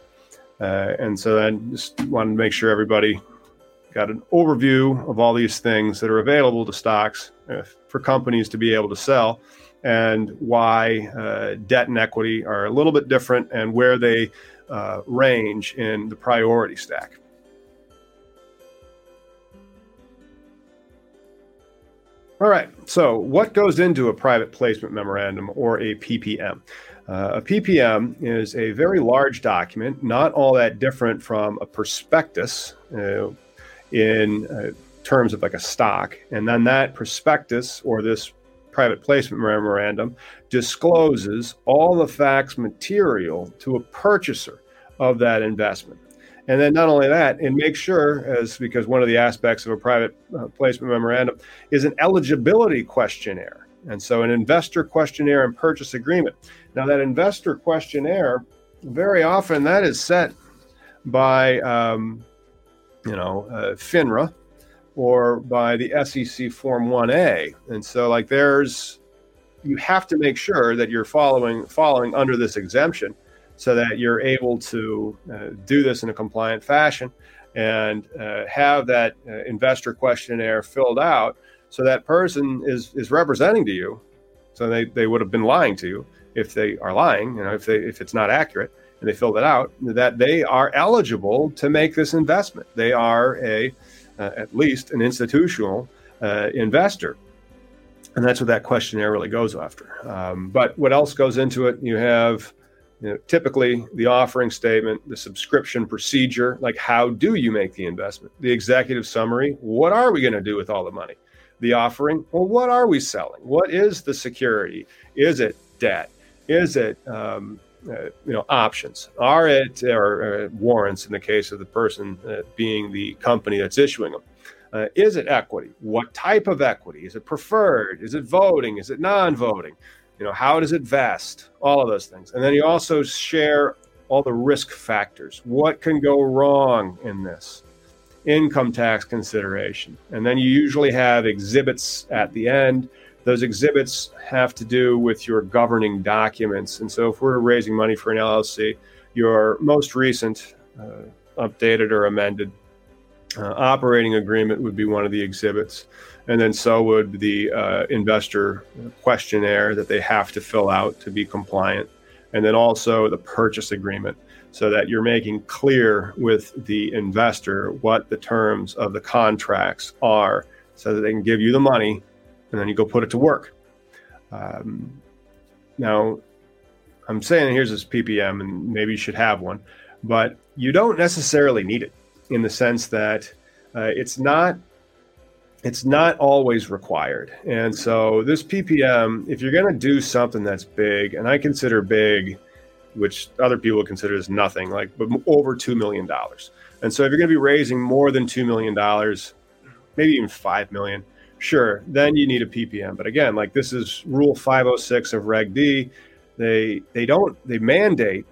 Uh, and so I just wanted to make sure everybody got an overview of all these things that are available to stocks uh, for companies to be able to sell and why uh, debt and equity are a little bit different and where they uh, range in the priority stack. All right, so what goes into a private placement memorandum or a PPM? Uh, a PPM is a very large document, not all that different from a prospectus uh, in uh, terms of like a stock. And then that prospectus or this private placement memorandum discloses all the facts material to a purchaser of that investment. And then not only that, and make sure, as because one of the aspects of a private uh, placement memorandum is an eligibility questionnaire. And so an investor questionnaire and purchase agreement. Now, that investor questionnaire, very often that is set by, um, you know, uh, FINRA, or by the SEC Form 1A. And so like there's you have to make sure that you're following following under this exemption so that you're able to uh, do this in a compliant fashion and uh, have that uh, investor questionnaire filled out so that person is is representing to you so they, they would have been lying to you if they are lying you know if they if it's not accurate and they filled it out that they are eligible to make this investment they are a uh, at least an institutional uh, investor. And that's what that questionnaire really goes after. Um, but what else goes into it? You have you know, typically the offering statement, the subscription procedure, like how do you make the investment? The executive summary, what are we going to do with all the money? The offering, well, what are we selling? What is the security? Is it debt? Is it um, uh, you know options are it or uh, warrants in the case of the person uh, being the company that's issuing them uh, is it equity what type of equity is it preferred is it voting is it non-voting you know how does it vest? All of those things. And then you also share all the risk factors. What can go wrong in this? Income tax consideration. And then you usually have exhibits at the end. Those exhibits have to do with your governing documents. And so, if we're raising money for an LLC, your most recent uh, updated or amended uh, operating agreement would be one of the exhibits. And then, so would the uh, investor questionnaire that they have to fill out to be compliant. And then also the purchase agreement so that you're making clear with the investor what the terms of the contracts are so that they can give you the money and then you go put it to work. Um, now, I'm saying here's this PPM, and maybe you should have one, but you don't necessarily need it in the sense that uh, it's not it's not always required. And so this PPM, if you're going to do something that's big, and I consider big, which other people consider as nothing, like but over two million dollars. And so if you're going to be raising more than two million dollars, maybe even five million, sure, then you need a PPM. But again, like this is Rule 506 of Reg D. They they don't they mandate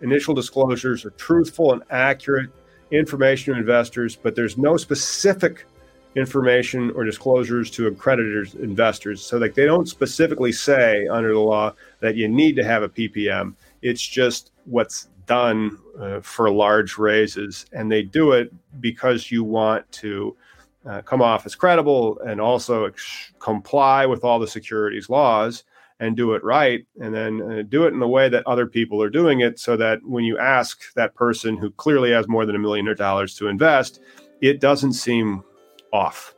initial disclosures are truthful and accurate information to investors, but there's no specific information or disclosures to accreditors investors. So like they don't specifically say under the law that you need to have a PPM. It's just what's done uh, for large raises, and they do it because you want to uh, come off as credible and also ex- comply with all the securities laws and do it right and then uh, do it in the way that other people are doing it so that when you ask that person who clearly has more than a million dollars to invest it doesn't seem off.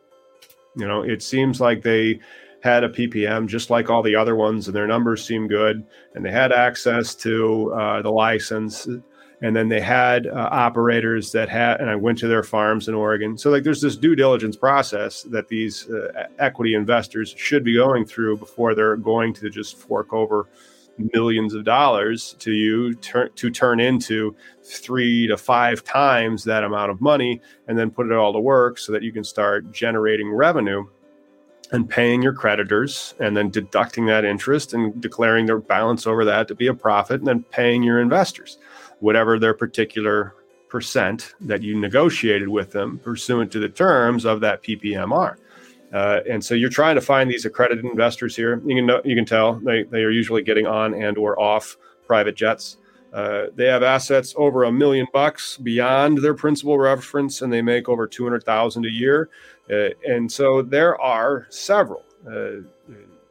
You know it seems like they had a ppm just like all the other ones and their numbers seem good and they had access to uh, the license and then they had uh, operators that had and i went to their farms in oregon. So like there's this due diligence process that these uh, equity investors should be going through before they're going to just fork over millions of dollars to you ter- to turn into three to five times that amount of money and then put it all to work so that you can start generating revenue and paying your creditors and then deducting that interest and declaring their balance over that to be a profit and then paying your investors whatever their particular percent that you negotiated with them pursuant to the terms of that PPMR. Uh, and so you're trying to find these accredited investors here. You can know, you can tell they, they are usually getting on and or off private jets. Uh, they have assets over a million bucks beyond their principal reference, and they make over two hundred thousand a year. Uh, and so there are several uh,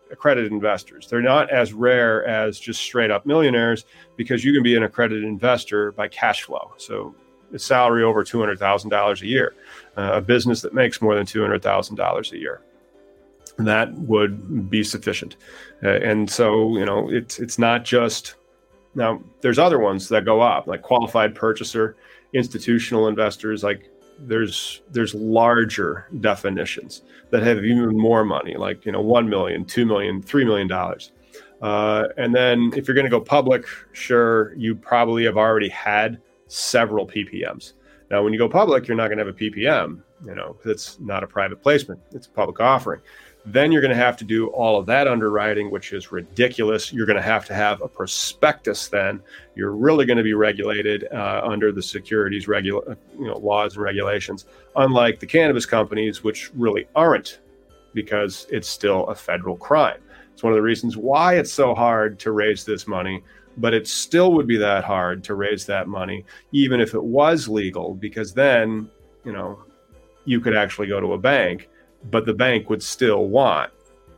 accredited investors. They're not as rare as just straight up millionaires because you can be an accredited investor by cash flow. So salary over two hundred thousand dollars a year, uh, a business that makes more than two hundred thousand dollars a year. That would be sufficient, uh, and so you know it's it's not just now. There's other ones that go up, like qualified purchaser, institutional investors. Like there's there's larger definitions that have even more money, like you know one million, two million, three million dollars. Uh, and then if you're going to go public, sure, you probably have already had several PPMs. Now, when you go public, you're not going to have a PPM, you know, it's not a private placement, it's a public offering. Then you're going to have to do all of that underwriting, which is ridiculous. You're going to have to have a prospectus. Then you're really going to be regulated uh, under the securities regula- you know, laws and regulations, unlike the cannabis companies, which really aren't, because it's still a federal crime. It's one of the reasons why it's so hard to raise this money but it still would be that hard to raise that money, even if it was legal, because then, you know, you could actually go to a bank, but the bank would still want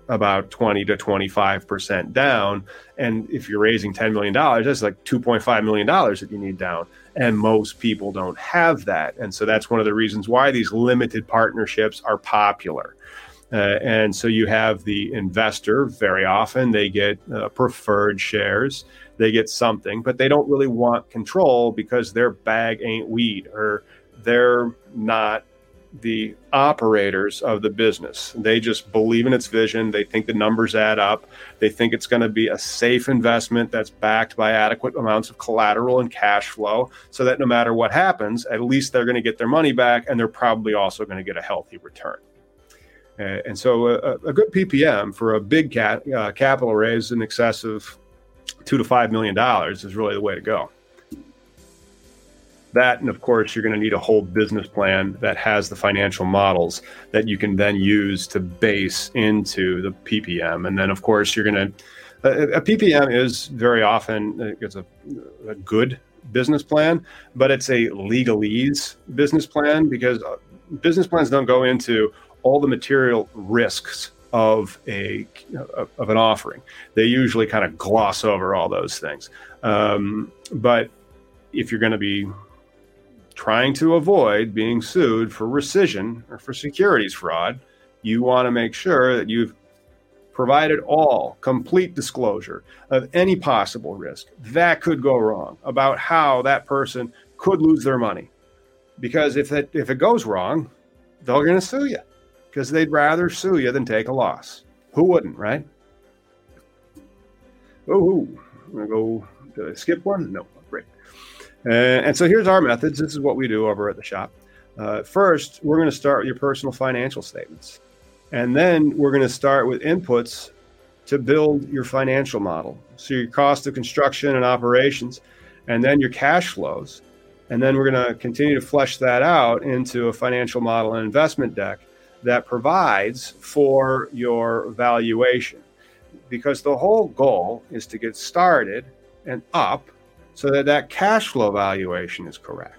about 20 to 25% down. And if you're raising $10 million, that's like $2.5 million that you need down. And most people don't have that. And so that's one of the reasons why these limited partnerships are popular. Uh, and so you have the investor very often, they get uh, preferred shares they get something, but they don't really want control because their bag ain't weed or they're not the operators of the business. They just believe in its vision. They think the numbers add up. They think it's going to be a safe investment that's backed by adequate amounts of collateral and cash flow so that no matter what happens, at least they're going to get their money back and they're probably also going to get a healthy return. Uh, and so a, a, good PPM for a big cat, uh, capital raise in excess of two to five million dollars is really the way to go. That, and of course, you're going to need a whole business plan that has the financial models that you can then use to base into the PPM. And then, of course, you're going to a, a PPM is very often it's a, a good business plan, but it's a legalese business plan because uh, business plans don't go into all the material risks of a of an offering. They usually kind of gloss over all those things. Um, but if you're going to be trying to avoid being sued for rescission or for securities fraud, you want to make sure that you've provided all complete disclosure of any possible risk that could go wrong about how that person could lose their money. Because if that if it goes wrong, they're going to sue you because they'd rather sue you than take a loss. Who wouldn't, right? Oh, I'm gonna go. Did I skip one? No, great. Uh, and so here's our methods. This is what we do over at the shop. Uh, first, we're going to start with your personal financial statements, and then we're going to start with inputs to build your financial model. So your cost of construction and operations, and then your cash flows, and then we're going to continue to flesh that out into a financial model and investment deck that provides for your valuation. Because the whole goal is to get started and up so that that cash flow valuation is correct.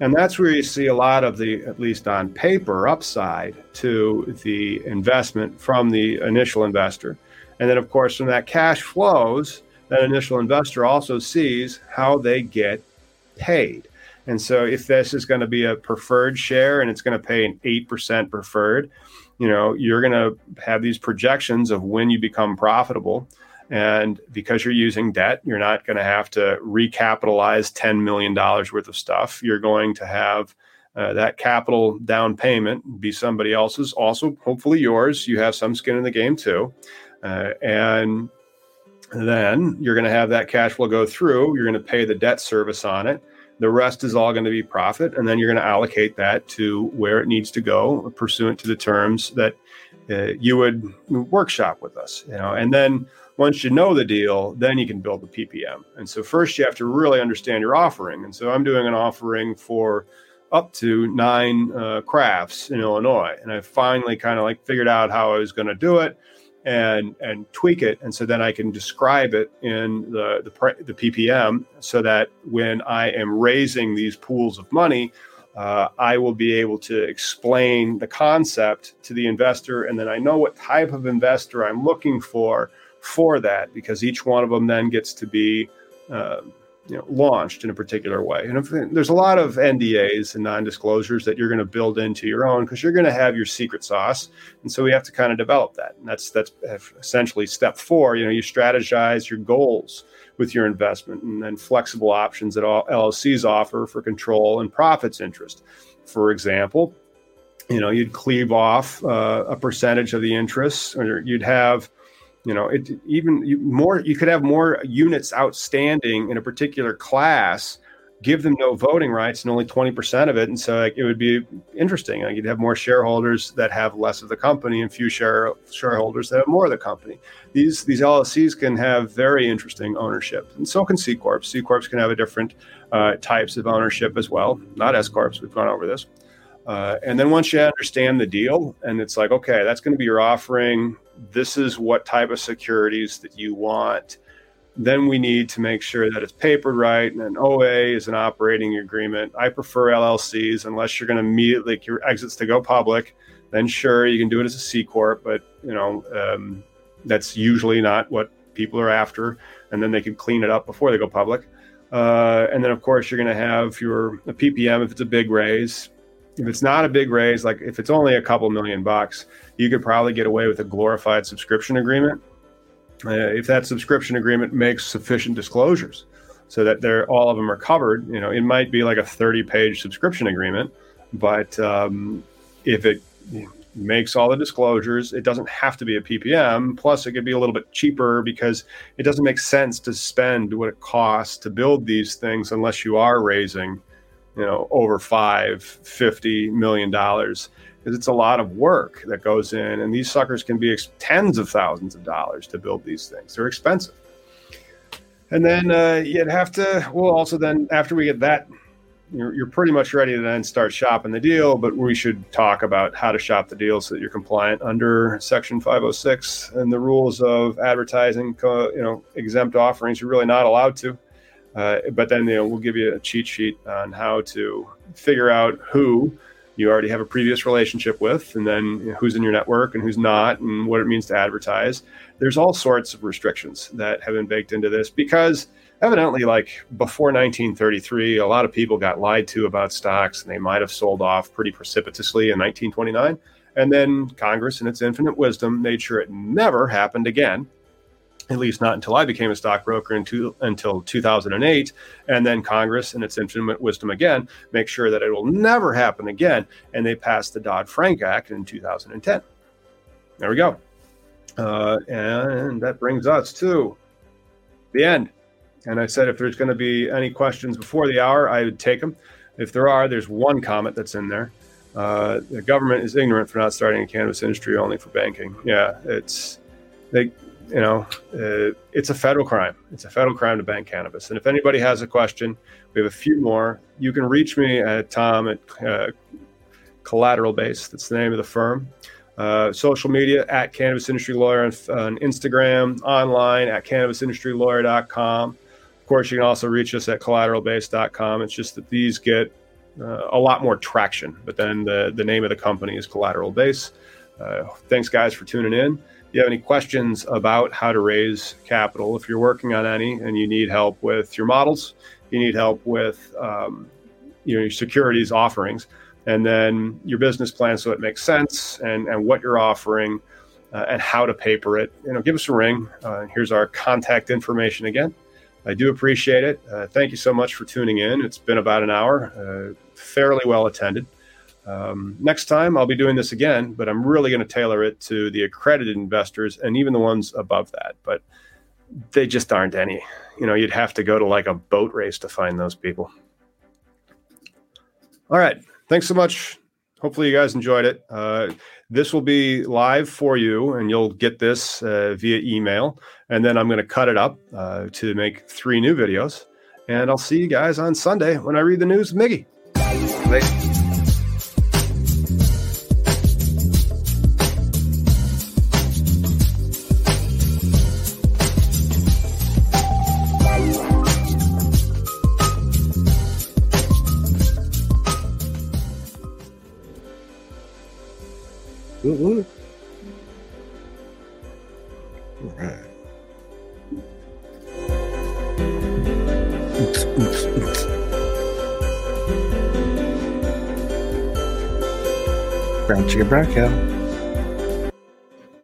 And that's where you see a lot of the, at least on paper, upside to the investment from the initial investor. And then, of course, when that cash flows, that initial investor also sees how they get paid. And so if this is going to be a preferred share and it's going to pay an 8% preferred, you know, you're going to have these projections of when you become profitable. And because you're using debt, you're not going to have to recapitalize $10 million worth of stuff. You're going to have uh, that capital down payment be somebody else's, also hopefully yours. You have some skin in the game too. Uh, and then you're going to have that cash flow go through. You're going to pay the debt service on it. The rest is all going to be profit. And then you're going to allocate that to where it needs to go pursuant to the terms that uh, you would workshop with us. You know, and then once you know the deal, then you can build the PPM. And so first you have to really understand your offering. And so I'm doing an offering for up to nine uh, crafts in Illinois, and I finally kind of like figured out how I was going to do it and and tweak it, and so then I can describe it in the the, the PPM, so that when I am raising these pools of money, uh, I will be able to explain the concept to the investor, and then I know what type of investor I'm looking for for that because each one of them then gets to be uh, you know, launched in a particular way. And if, there's a lot of NDAs and non-disclosures that you're going to build into your own because you're going to have your secret sauce, and so we have to kind of develop that. And that's that's essentially step four. You know, you strategize your goals with your investment, and then flexible options that all LLCs offer for control and profits interest. For example, you know, you'd cleave off uh, a percentage of the interest, or you'd have you know it even more you could have more units outstanding in a particular class give them no voting rights and only 20% of it and so like, it would be interesting. Like, you'd have more shareholders that have less of the company and few share, shareholders that have more of the company. These these llcs can have very interesting ownership and so can c corps. C corps can have a different uh, types of ownership as well. Not s corps we've gone over this. Uh, and then once you understand the deal and it's like okay that's going to be your offering this is what type of securities that you want. Then we need to make sure that it's papered right. And an OA is an operating agreement. I prefer LLCs unless you're going to immediately like your exits to go public. Then sure, you can do it as a C corp, but you know um, that's usually not what people are after. And then they can clean it up before they go public. Uh, and then of course you're going to have your PPM if it's a big raise. If it's not a big raise, like if it's only a couple million bucks, you could probably get away with a glorified subscription agreement. Uh, if that subscription agreement makes sufficient disclosures so that they're all of them are covered you know it might be like a 30 page subscription agreement but um, if it makes all the disclosures it doesn't have to be a ppm plus it could be a little bit cheaper because it doesn't make sense to spend what it costs to build these things unless you are raising you know over five 50 million dollars because it's a lot of work that goes in, and these suckers can be ex- tens of thousands of dollars to build these things. They're expensive. And then uh, you'd have to, well, also then after we get that, you're, you're pretty much ready to then start shopping the deal. But we should talk about how to shop the deal so that you're compliant under Section 506 and the rules of advertising. You know, exempt offerings. You're really not allowed to. Uh, but then you know, we'll give you a cheat sheet on how to figure out who you already have a previous relationship with, and then you know, who's in your network and who's not, and what it means to advertise. There's all sorts of restrictions that have been baked into this because evidently, like before 1933, a lot of people got lied to about stocks, and they might have sold off pretty precipitously in 1929. And then Congress, in its infinite wisdom, made sure it never happened again at least not until I became a stockbroker into, until 2008. And then Congress, in its infinite wisdom again, make sure that it will never happen again. And they passed the Dodd Frank Act in 2010. There we go. Uh, and that brings us to the end. And I said if there's going to be any questions before the hour, I would take them. If there are, there's one comment that's in there. Uh, the government is ignorant for not starting a cannabis industry only for banking. Yeah, it's they you know, uh, it's a federal crime. It's a federal crime to bank cannabis. And if anybody has a question, we have a few more. You can reach me at Tom at uh, Collateral Base. That's the name of the firm. Uh, social media at Cannabis Industry Lawyer on, on, Instagram, online at cannabisindustrylawyer.com. Of course, you can also reach us at collateralbase.com. It's just that these get uh, a lot more traction, but then the, the name of the company is Collateral Base. Uh, thanks, guys, for tuning in you have any questions about how to raise capital, if you're working on any and you need help with your models, you need help with um, you know, your securities offerings, and then your business plan so it makes sense and, and what you're offering, uh, and how to paper it, you know, give us a ring. Uh, here's our contact information again. I do appreciate it. Uh, thank you so much for tuning in. It's been about an hour, uh, fairly well attended. Um, next time I'll be doing this again, but I'm really going to tailor it to the accredited investors and even the ones above that. But they just aren't any. You know, you'd have to go to like a boat race to find those people. All right. Thanks so much. Hopefully, you guys enjoyed it. Uh, this will be live for you, and you'll get this uh, via email. And then I'm going to cut it up uh, to make three new videos. And I'll see you guys on Sunday when I read the news Miggy. Brown cow.